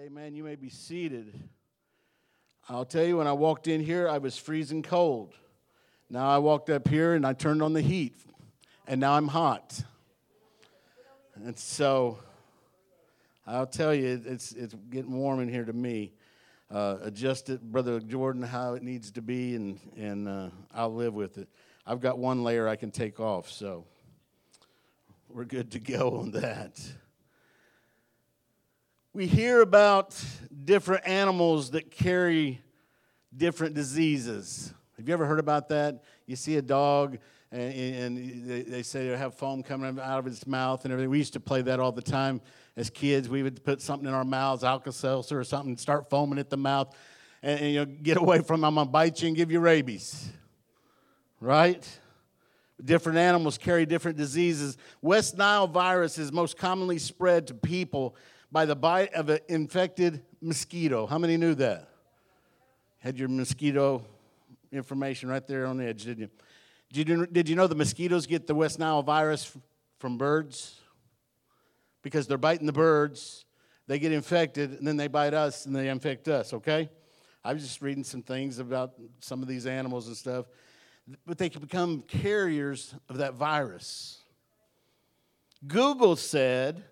Amen. You may be seated. I'll tell you, when I walked in here, I was freezing cold. Now I walked up here and I turned on the heat, and now I'm hot. And so I'll tell you, it's, it's getting warm in here to me. Uh, adjust it, Brother Jordan, how it needs to be, and, and uh, I'll live with it. I've got one layer I can take off, so we're good to go on that we hear about different animals that carry different diseases. Have you ever heard about that? You see a dog and, and they say they have foam coming out of its mouth and everything. We used to play that all the time as kids. We would put something in our mouths, Alka-Seltzer or something, start foaming at the mouth, and, and you know, get away from them. I'm gonna bite you and give you rabies. Right? Different animals carry different diseases. West Nile virus is most commonly spread to people by the bite of an infected mosquito. How many knew that? Had your mosquito information right there on the edge, didn't you? Did you, did you know the mosquitoes get the West Nile virus from birds? Because they're biting the birds, they get infected, and then they bite us and they infect us, okay? I was just reading some things about some of these animals and stuff, but they can become carriers of that virus. Google said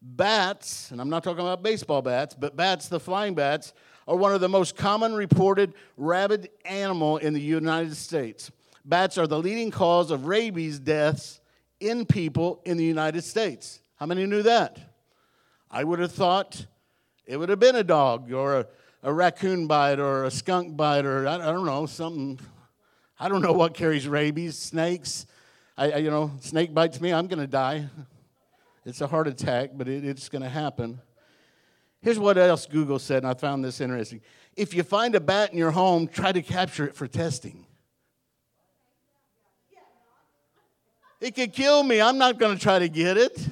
Bats, and I'm not talking about baseball bats, but bats, the flying bats, are one of the most common reported rabid animal in the United States. Bats are the leading cause of rabies deaths in people in the United States. How many knew that? I would have thought it would have been a dog or a, a raccoon bite or a skunk bite or I, I, don't know, something. I don't know what carries rabies, snakes. I, I you know, snake bites me, I'm going to die. It's a heart attack, but it, it's going to happen. Here's what else Google said, and I found this interesting. If you find a bat in your home, try to capture it for testing. It could kill me. I'm not going to try to get it.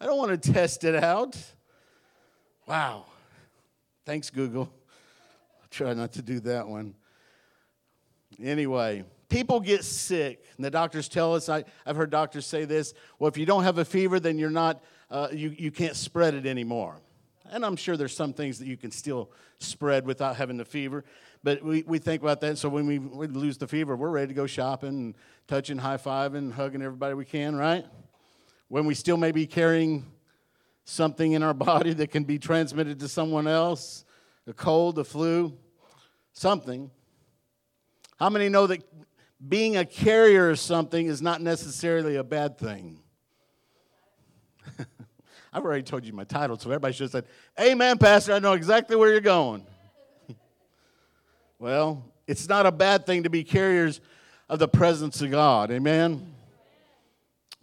I don't want to test it out. Wow. Thanks, Google. I'll try not to do that one. Anyway, people get sick. And the doctors tell us, I, have heard doctors say this well, if you don't have a fever, then you're not, uh, you, you can't spread it anymore. And I'm sure there's some things that you can still spread without having the fever. But we, we think about that. So when we, we lose the fever, we're ready to go shopping and touching, high fiving, hugging everybody we can, right? When we still may be carrying something in our body that can be transmitted to someone else, a cold, a flu, something. How many know that being a carrier of something is not necessarily a bad thing. I've already told you my title, so everybody should have said, Amen, Pastor, I know exactly where you're going. well, it's not a bad thing to be carriers of the presence of God. Amen?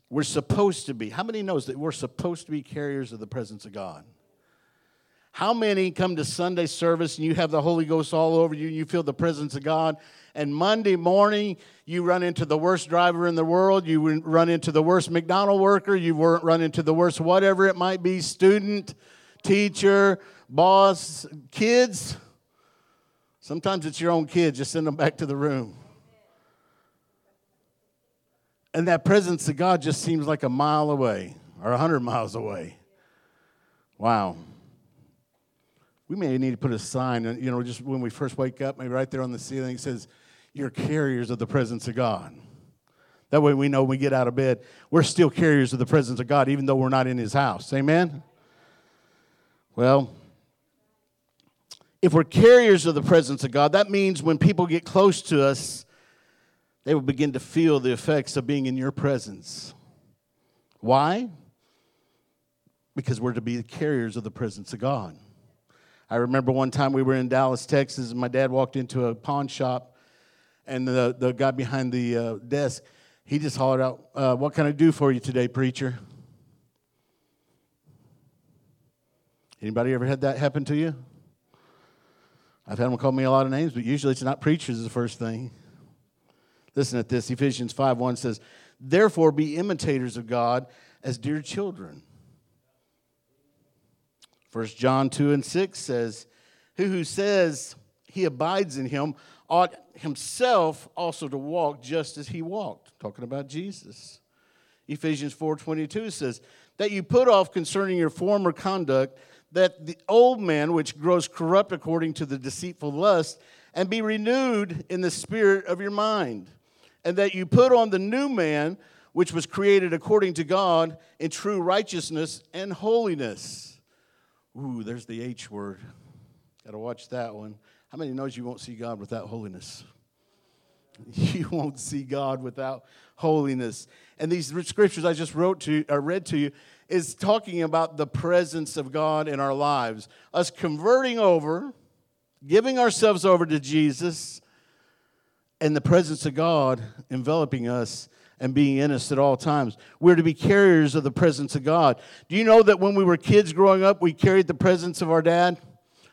We're supposed to be. How many knows that we're supposed to be carriers of the presence of God? How many come to Sunday service and you have the Holy Ghost all over you and you feel the presence of God and Monday morning you run into the worst driver in the world, you run into the worst McDonald worker, you run into the worst whatever it might be student, teacher, boss, kids. Sometimes it's your own kids, just send them back to the room. And that presence of God just seems like a mile away or a hundred miles away. Wow. We may need to put a sign, you know, just when we first wake up, maybe right there on the ceiling, it says, you're carriers of the presence of God. That way we know when we get out of bed, we're still carriers of the presence of God, even though we're not in his house. Amen? Well, if we're carriers of the presence of God, that means when people get close to us, they will begin to feel the effects of being in your presence. Why? Because we're to be the carriers of the presence of God. I remember one time we were in Dallas, Texas, and my dad walked into a pawn shop and the, the guy behind the uh, desk, he just hollered out, uh, What can I do for you today, preacher? Anybody ever had that happen to you? I've had them call me a lot of names, but usually it's not preachers, the first thing. Listen at this Ephesians 5 1 says, Therefore be imitators of God as dear children. 1 John 2 and 6 says, Who who says he abides in him ought himself also to walk just as he walked talking about jesus ephesians 4.22 says that you put off concerning your former conduct that the old man, which grows corrupt according to the deceitful lust, and be renewed in the spirit of your mind, and that you put on the new man, which was created according to God in true righteousness and holiness. Ooh, there's the H word. Got to watch that one. How many knows you won't see God without holiness? You won't see God without holiness. And these scriptures I just wrote to, or read to you, is talking about the presence of God in our lives. Us converting over, giving ourselves over to Jesus, and the presence of God enveloping us and being in us at all times. We're to be carriers of the presence of God. Do you know that when we were kids growing up, we carried the presence of our dad?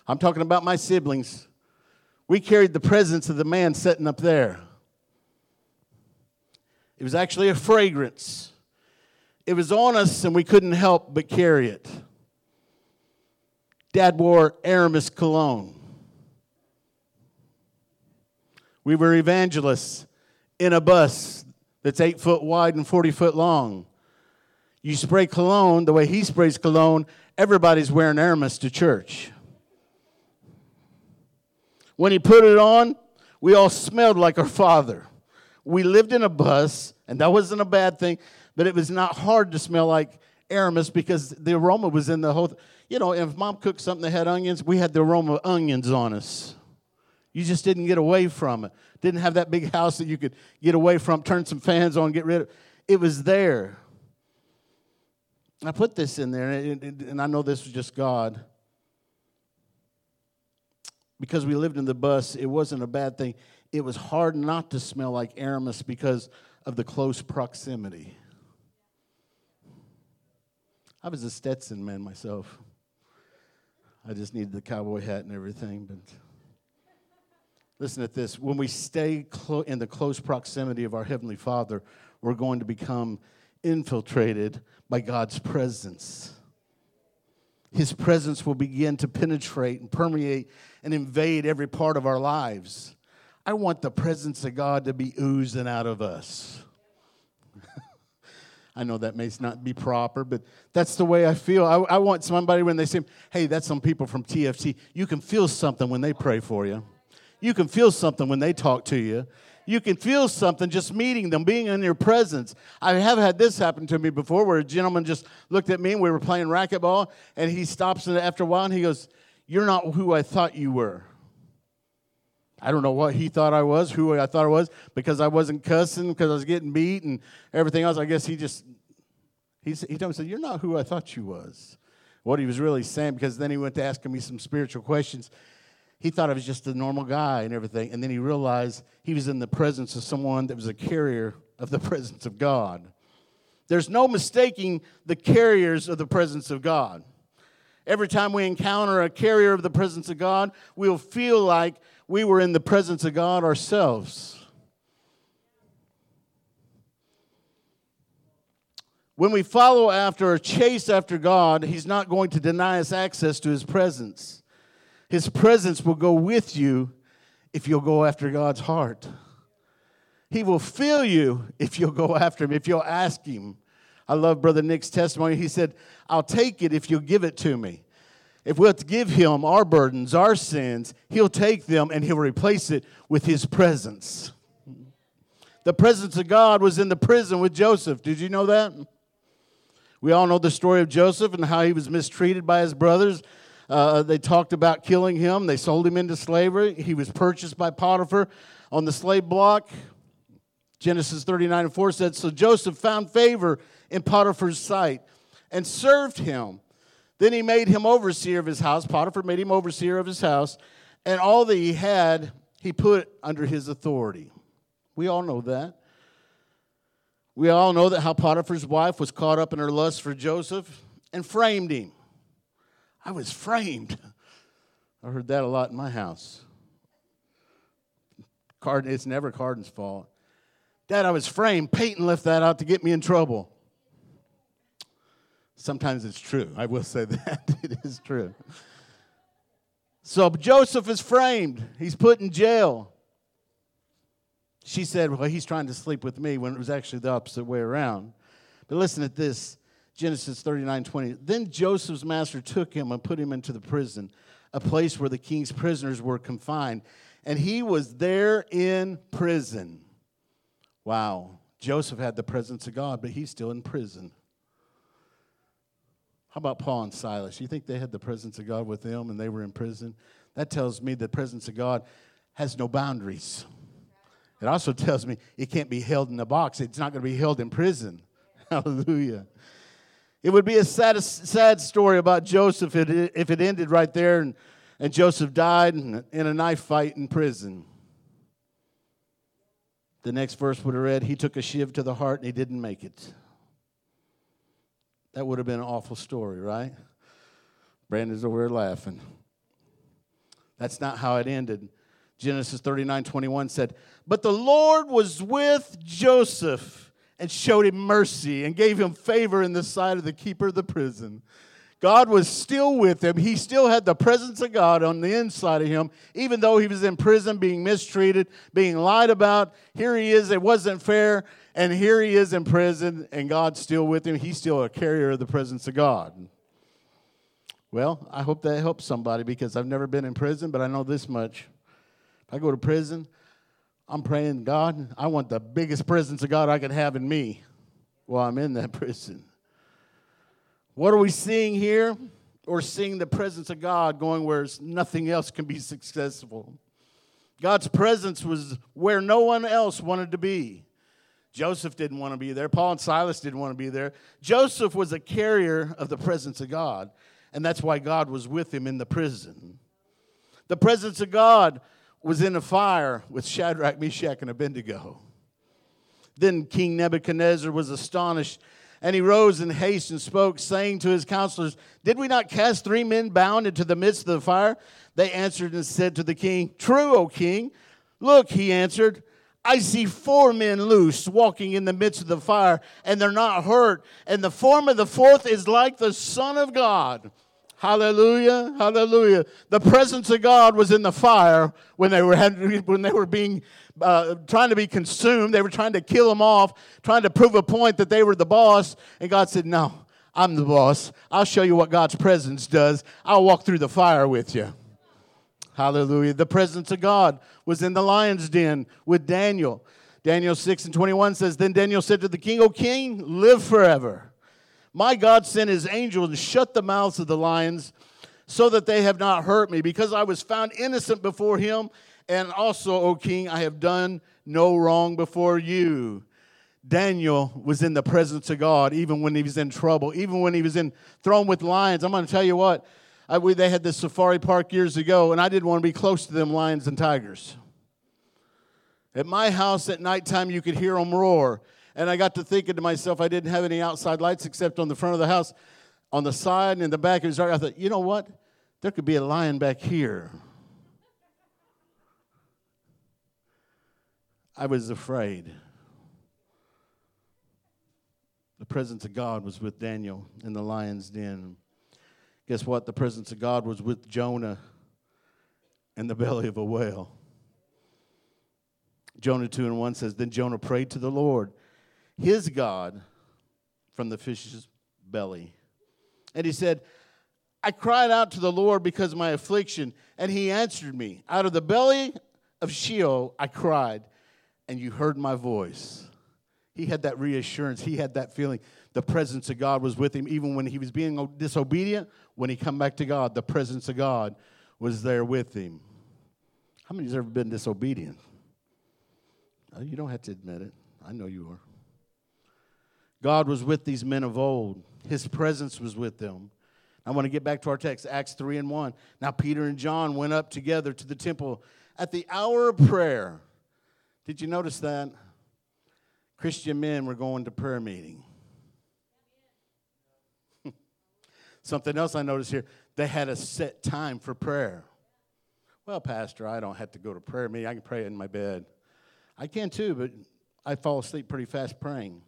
I'm talking about my siblings. We carried the presence of the man sitting up there. It was actually a fragrance. It was on us, and we couldn't help but carry it. Dad wore Aramis cologne. We were evangelists in a bus that's eight foot wide and 40 foot long. You spray cologne the way he sprays cologne, everybody's wearing Aramis to church. When he put it on, we all smelled like our father. We lived in a bus, and that wasn't a bad thing but it was not hard to smell like Aramis because the aroma was in the whole. Th- you know, if mom cooked something that had onions, we had the aroma of onions on us. You just didn't get away from it. Didn't have that big house that you could get away from, turn some fans on, get rid of. It was there. I put this in there, and I know this was just God. Because we lived in the bus, it wasn't a bad thing. It was hard not to smell like Aramis because of the close proximity. I was a Stetson man myself. I just needed the cowboy hat and everything. But listen at this when we stay clo- in the close proximity of our Heavenly Father, we're going to become infiltrated by God's presence. His presence will begin to penetrate and permeate and invade every part of our lives. I want the presence of God to be oozing out of us. I know that may not be proper, but that's the way I feel. I, I, want somebody when they say, hey, that's some people from TFC. You can feel something when they pray for you. You can feel something when they talk to you. You can feel something just meeting them, being in their presence. I have had this happen to me before where a gentleman just looked at me and we were playing racquetball and he stops and after a while and he goes, You're not who I thought you were. I don't know what he thought I was, who I thought I was, because I wasn't cussing, because I was getting beat and everything else. I guess he just, he, he told me, said, You're not who I thought you was. What he was really saying, because then he went to asking me some spiritual questions. He thought I was just a normal guy and everything. And then he realized he was in the presence of someone that was a carrier of the presence of God. There's no mistaking the carriers of the presence of God. Every time we encounter a carrier of the presence of God, we'll feel like we were in the presence of God ourselves. When we follow after or chase after God, He's not going to deny us access to His presence. His presence will go with you if you'll go after God's heart. He will fill you if you'll go after Him, if you'll ask Him. I love Brother Nick's testimony. He said, I'll take it if you'll give it to me. If we'll give him our burdens, our sins, he'll take them and he'll replace it with his presence. The presence of God was in the prison with Joseph. Did you know that? We all know the story of Joseph and how he was mistreated by his brothers. Uh, they talked about killing him. They sold him into slavery. He was purchased by Potiphar on the slave block. Genesis 39 and 4 said, So Joseph found favor in Potiphar's sight and served him. Then he made him overseer of his house. Potiphar made him overseer of his house, and all that he had, he put under his authority. We all know that. We all know that how Potiphar's wife was caught up in her lust for Joseph and framed him. I was framed. I heard that a lot in my house. Card, it's never Carden's fault. Dad, I was framed. Peyton left that out to get me in trouble. Sometimes it's true. I will say that. it is true. So Joseph is framed, he's put in jail. She said, Well, he's trying to sleep with me when it was actually the opposite way around. But listen at this Genesis 39 20. Then Joseph's master took him and put him into the prison, a place where the king's prisoners were confined. And he was there in prison. Wow. Joseph had the presence of God, but he's still in prison. How about Paul and Silas? You think they had the presence of God with them and they were in prison? That tells me the presence of God has no boundaries. It also tells me it can't be held in a box, it's not going to be held in prison. Hallelujah. It would be a sad, sad story about Joseph if it, ended right there and, and Joseph died in, a knife fight in prison. The next verse would have read, He took a shiv to the heart and he didn't make it. That would have been an awful story, right? Brandon's over there laughing. That's not how it ended. Genesis 39 21 said, But the Lord was with Joseph and showed him mercy and gave him favor in the sight of the keeper of the prison. God was still with him. He still had the presence of God on the inside of him, even though he was in prison, being mistreated, being lied about. Here he is, it wasn't fair. And here he is in prison, and God's still with him. He's still a carrier of the presence of God. Well, I hope that helps somebody because I've never been in prison, but I know this much. If I go to prison, I'm praying, God, I want the biggest presence of God I can have in me while I'm in that prison. What are we seeing here? Or seeing the presence of God going where nothing else can be successful. God's presence was where no one else wanted to be. Joseph didn't want to be there. Paul and Silas didn't want to be there. Joseph was a carrier of the presence of God, and that's why God was with him in the prison. The presence of God was in a fire with Shadrach, Meshach, and Abednego. Then King Nebuchadnezzar was astonished and he rose in haste and spoke, saying to his counselors, Did we not cast three men bound into the midst of the fire? They answered and said to the king, True, O king. Look, he answered, I see four men loose walking in the midst of the fire, and they're not hurt. And the form of the fourth is like the Son of God. Hallelujah, hallelujah. The presence of God was in the fire when they were, when they were being uh, trying to be consumed. They were trying to kill them off, trying to prove a point that they were the boss. And God said, No, I'm the boss. I'll show you what God's presence does. I'll walk through the fire with you. Hallelujah. The presence of God was in the lion's den with Daniel. Daniel 6 and 21 says, Then Daniel said to the king, O king, live forever. My God sent his angel and shut the mouths of the lions so that they have not hurt me, because I was found innocent before him and also, O king, I have done no wrong before you. Daniel was in the presence of God even when he was in trouble, even when he was in thrown with lions. I'm going to tell you what, I, we, they had this safari park years ago, and I didn't want to be close to them lions and tigers. At my house at nighttime, you could hear them roar. And I got to thinking to myself, I didn't have any outside lights except on the front of the house. On the side and in the back, it was dark. I thought, you know what? There could be a lion back here. I was afraid. The presence of God was with Daniel in the lion's den. Guess what? The presence of God was with Jonah in the belly of a whale. Jonah 2 and 1 says, Then Jonah prayed to the Lord, his God, from the fish's belly. And he said, I cried out to the Lord because of my affliction, and he answered me. Out of the belly of Sheol I cried, and you heard my voice. He had that reassurance. He had that feeling. The presence of God was with him even when he was being disobedient. When he come back to God, the presence of God was there with him. How many has ever been disobedient? Oh, you don't have to admit it. I know you are. God was with these men of old. His presence was with them. I want to get back to our text, Acts 3 and 1. Now, Peter and John went up together to the temple at the hour of prayer. Did you notice that? Christian men were going to prayer meeting. Something else I noticed here, they had a set time for prayer. Well, Pastor, I don't have to go to prayer meeting. I can pray in my bed. I can too, but I fall asleep pretty fast praying.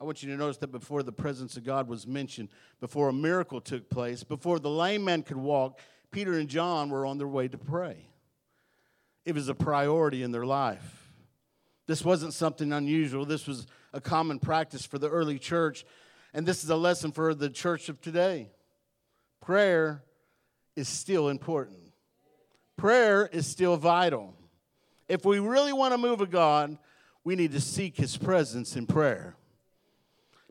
I want you to notice that before the presence of God was mentioned, before a miracle took place, before the lame man could walk, Peter and John were on their way to pray. It was a priority in their life. This wasn't something unusual. This was a common practice for the early church. And this is a lesson for the church of today. Prayer is still important, prayer is still vital. If we really want to move a God, we need to seek His presence in prayer.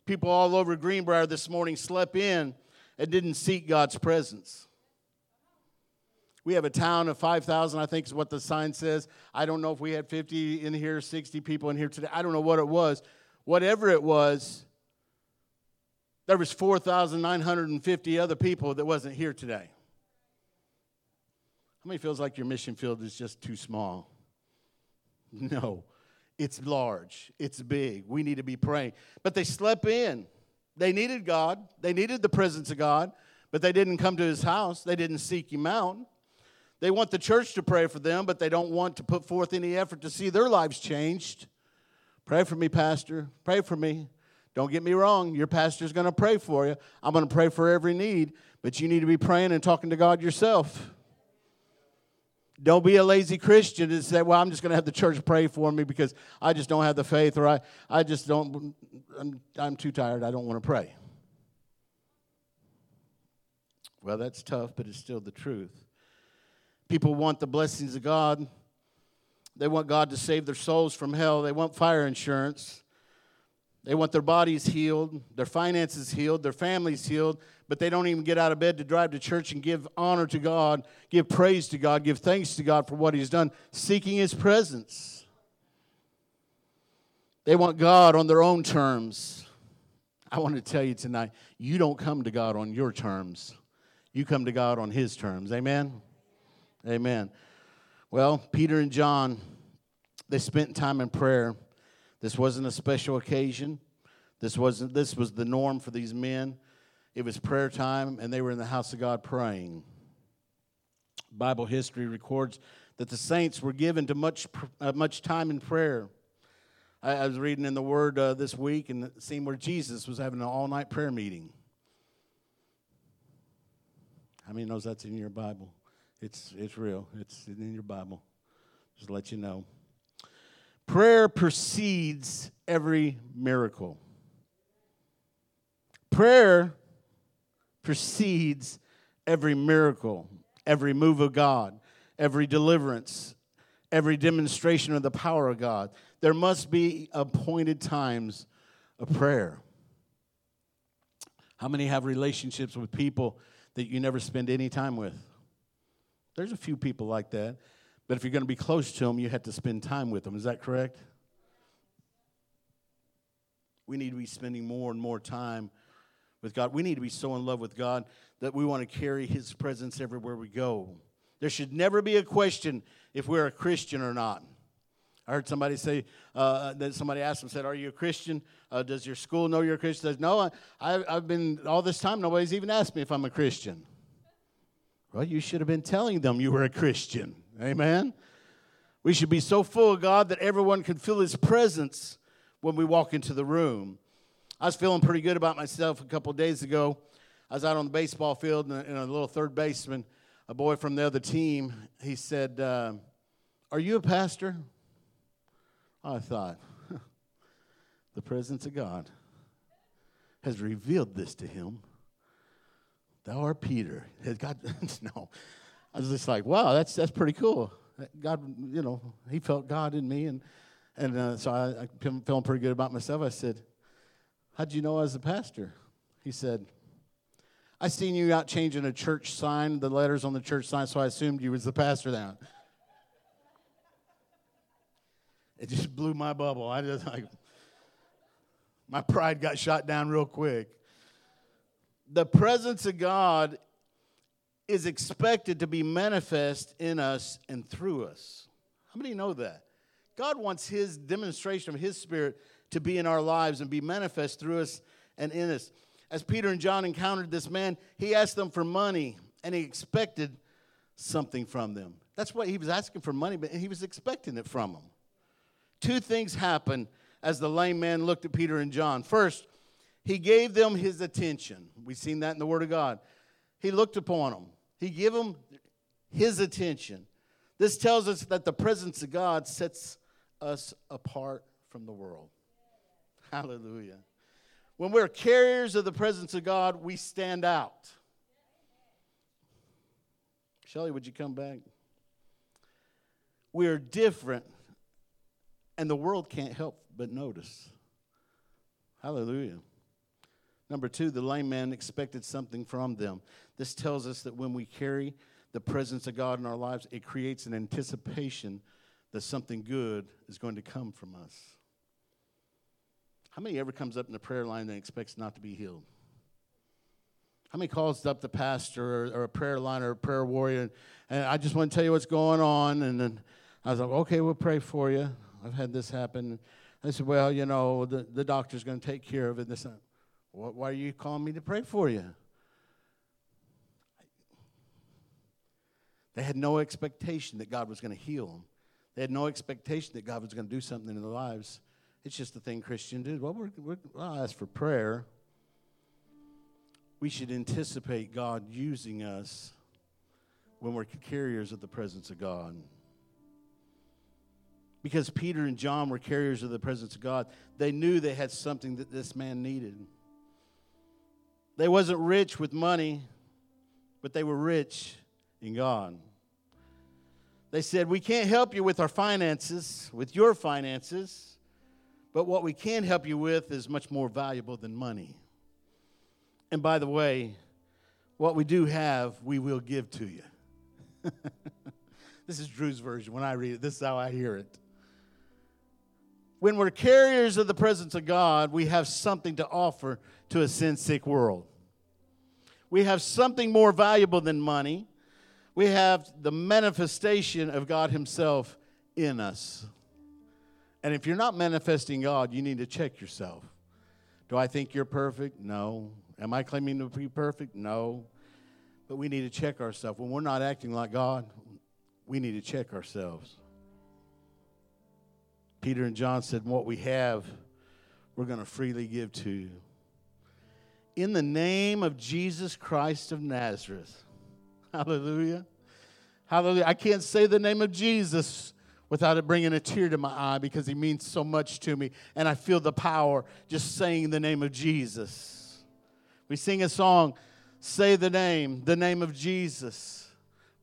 People all over Greenbrier this morning slept in and didn't seek God's presence. We have a town of 5,000, I think is what the sign says. I don't know if we had 50 in here, 60 people in here today. I don't know what it was. Whatever it was, there was 4,950 other people that wasn't here today. How many feels like your mission field is just too small? No. It's large. It's big. We need to be praying. But they slept in. They needed God. They needed the presence of God, but they didn't come to his house. They didn't seek him out. They want the church to pray for them, but they don't want to put forth any effort to see their lives changed. Pray for me, Pastor. Pray for me. Don't get me wrong, your pastor's going to pray for you. I'm going to pray for every need, but you need to be praying and talking to God yourself. Don't be a lazy Christian and say, well, I'm just going to have the church pray for me because I just don't have the faith or I, I just don't, I'm, I'm too tired. I don't want to pray. Well, that's tough, but it's still the truth. People want the blessings of God. They want God to save their souls from hell. They want fire insurance. They want their bodies healed, their finances healed, their families healed, but they don't even get out of bed to drive to church and give honor to God, give praise to God, give thanks to God for what He's done, seeking His presence. They want God on their own terms. I want to tell you tonight you don't come to God on your terms, you come to God on His terms. Amen? Amen. Well, Peter and John, they spent time in prayer. This wasn't a special occasion. This wasn't this was the norm for these men. It was prayer time and they were in the house of God praying. Bible history records that the saints were given to much uh, much time in prayer. I, I, was reading in the Word uh, this week and seemed where Jesus was having an all-night prayer meeting. How many knows that's in your Bible? It's it's real. It's in your Bible. Just let you know. Prayer precedes every miracle. Prayer precedes every miracle, every move of God, every deliverance, every demonstration of the power of God. There must be appointed times of prayer. How many have relationships with people that you never spend any time with? There's a few people like that. But if you're going to be close to them, you have to spend time with them. Is that correct? We need to be spending more and more time with God. We need to be so in love with God that we want to carry His presence everywhere we go. There should never be a question if we're a Christian or not. I heard somebody say uh, that somebody asked them, said, "Are you a Christian? Uh, does your school know you're a Christian?" Says, "No, I, I've been all this time. Nobody's even asked me if I'm a Christian." Well, you should have been telling them you were a Christian. Amen. We should be so full of God that everyone can feel His presence when we walk into the room. I was feeling pretty good about myself a couple days ago. I was out on the baseball field, and a, a, little third baseman, a boy from the other team, he said, uh, Are you a pastor? I thought, the presence of God has revealed this to him. Thou art Peter. Has God, no. I was just like, wow, that's that's pretty cool. God, you know, He felt God in me, and and uh, so I, I feeling pretty good about myself. I said, "How'd you know I was a pastor?" He said, "I seen you out changing a church sign, the letters on the church sign, so I assumed you was the pastor now." It just blew my bubble. I just like my pride got shot down real quick. The presence of God is expected to be manifest in us and through us. How many know that? God wants His demonstration of His Spirit to be in our lives and be manifest through us and in us. As Peter and John encountered this man, he asked them for money and he expected something from them. That's what he was asking for money, but he was expecting it from them. Two things happened as the lame man looked at Peter and John. First, he gave them his attention. We've seen that in the Word of God. He looked upon them. He gave them his attention. This tells us that the presence of God sets us apart from the world. Hallelujah. When we're carriers of the presence of God, we stand out. Shelly, would you come back? We are different, and the world can't help but notice. Hallelujah. Number two, the lame man expected something from them. This tells us that when we carry the presence of God in our lives, it creates an anticipation that something good is going to come from us. How many ever comes up in the prayer line and expects not to be healed? How many calls up the pastor or, or a prayer line or a prayer warrior and, and, I just want to tell you what's going on and then I was like, okay, we'll pray for you. I've had this happen. I said, well, you know, the, the doctor's going to take care of it. This, why are you calling me to pray for you? They had no expectation that God was going to heal them. They had no expectation that God was going to do something in their lives. It's just the thing Christian did. Well, we're, we're, ask for prayer. We should anticipate God using us when we're carriers of the presence of God. Because Peter and John were carriers of the presence of God, they knew they had something that this man needed. They wasn't rich with money, but they were rich in God. They said, We can't help you with our finances, with your finances, but what we can help you with is much more valuable than money. And by the way, what we do have, we will give to you. this is Drew's version. When I read it, this is how I hear it. When we're carriers of the presence of God, we have something to offer to a sin sick world. We have something more valuable than money. We have the manifestation of God Himself in us. And if you're not manifesting God, you need to check yourself. Do I think you're perfect? No. Am I claiming to be perfect? No. But we need to check ourselves. When we're not acting like God, we need to check ourselves. Peter and John said, What we have, we're going to freely give to you. In the name of Jesus Christ of Nazareth. Hallelujah. Hallelujah. I can't say the name of Jesus without it bringing a tear to my eye because he means so much to me. And I feel the power just saying the name of Jesus. We sing a song, Say the Name, the name of Jesus.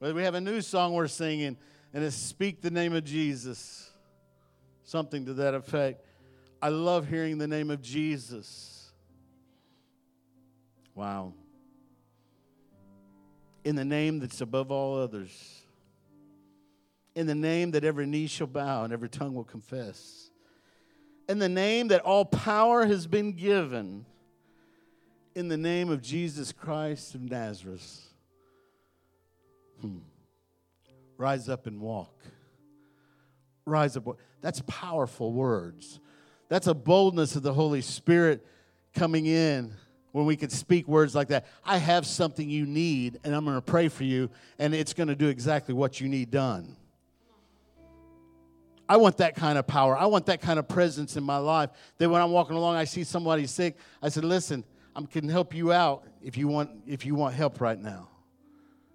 We have a new song we're singing, and it's Speak the Name of Jesus something to that effect. I love hearing the name of Jesus. Wow. In the name that's above all others. In the name that every knee shall bow and every tongue will confess. In the name that all power has been given. In the name of Jesus Christ of Nazareth. Hmm. Rise up and walk rise up. That's powerful words. That's a boldness of the Holy Spirit coming in when we can speak words like that. I have something you need, and I'm going to pray for you, and it's going to do exactly what you need done. I want that kind of power. I want that kind of presence in my life. That when I'm walking along, I see somebody sick. I said, "Listen, I can help you out if you want if you want help right now."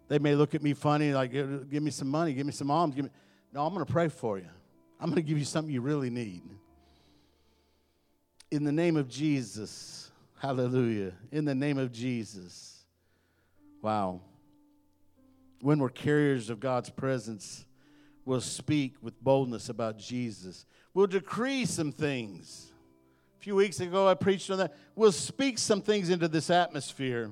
They may look at me funny, like, "Give me some money, give me some alms." Give me. No, I'm going to pray for you. I'm going to give you something you really need. In the name of Jesus. Hallelujah. In the name of Jesus. Wow. When we're carriers of God's presence, we'll speak with boldness about Jesus. We'll decree some things. A few weeks ago, I preached on that. We'll speak some things into this atmosphere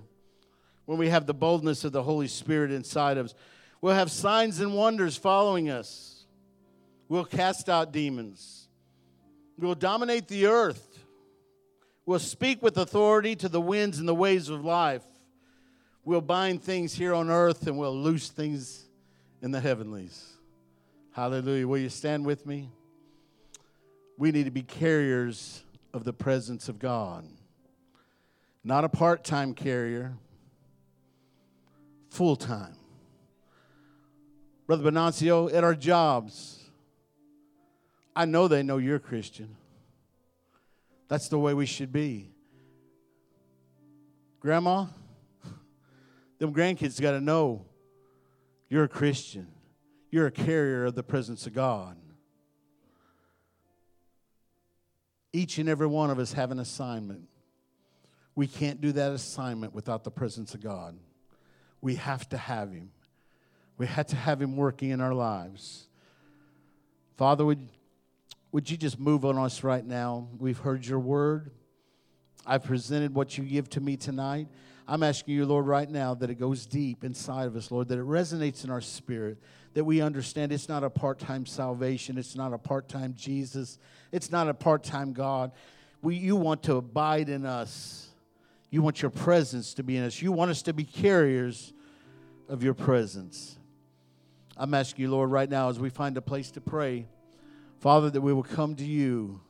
when we have the boldness of the Holy Spirit inside of us. We'll have signs and wonders following us. We'll cast out demons. We'll dominate the earth. We'll speak with authority to the winds and the waves of life. We'll bind things here on earth and we'll loose things in the heavenlies. Hallelujah. Will you stand with me? We need to be carriers of the presence of God, not a part time carrier, full time. Brother Benancio, at our jobs, I know they know you're Christian. That's the way we should be. Grandma, them grandkids got to know you're a Christian. You're a carrier of the presence of God. Each and every one of us have an assignment. We can't do that assignment without the presence of God. We have to have Him. We have to have Him working in our lives. Father, would, would you just move on us right now? We've heard your word. I've presented what you give to me tonight. I'm asking you, Lord, right now that it goes deep inside of us, Lord, that it resonates in our spirit, that we understand it's not a part time salvation, it's not a part time Jesus, it's not a part time God. We, you want to abide in us. You want your presence to be in us. You want us to be carriers of your presence. I'm asking you, Lord, right now as we find a place to pray, Father, that we will come to you,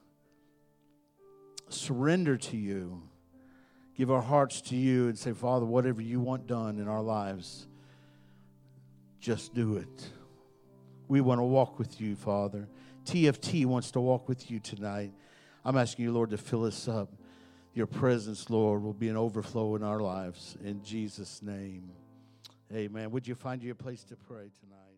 surrender to you, give our hearts to you, and say, Father, whatever you want done in our lives, just do it. We want to walk with you, Father. TFT wants to walk with you tonight. I'm asking you, Lord, to fill us up your presence, Lord, will be an overflow in our lives. In Jesus' name, amen. Would you find you a place to pray tonight?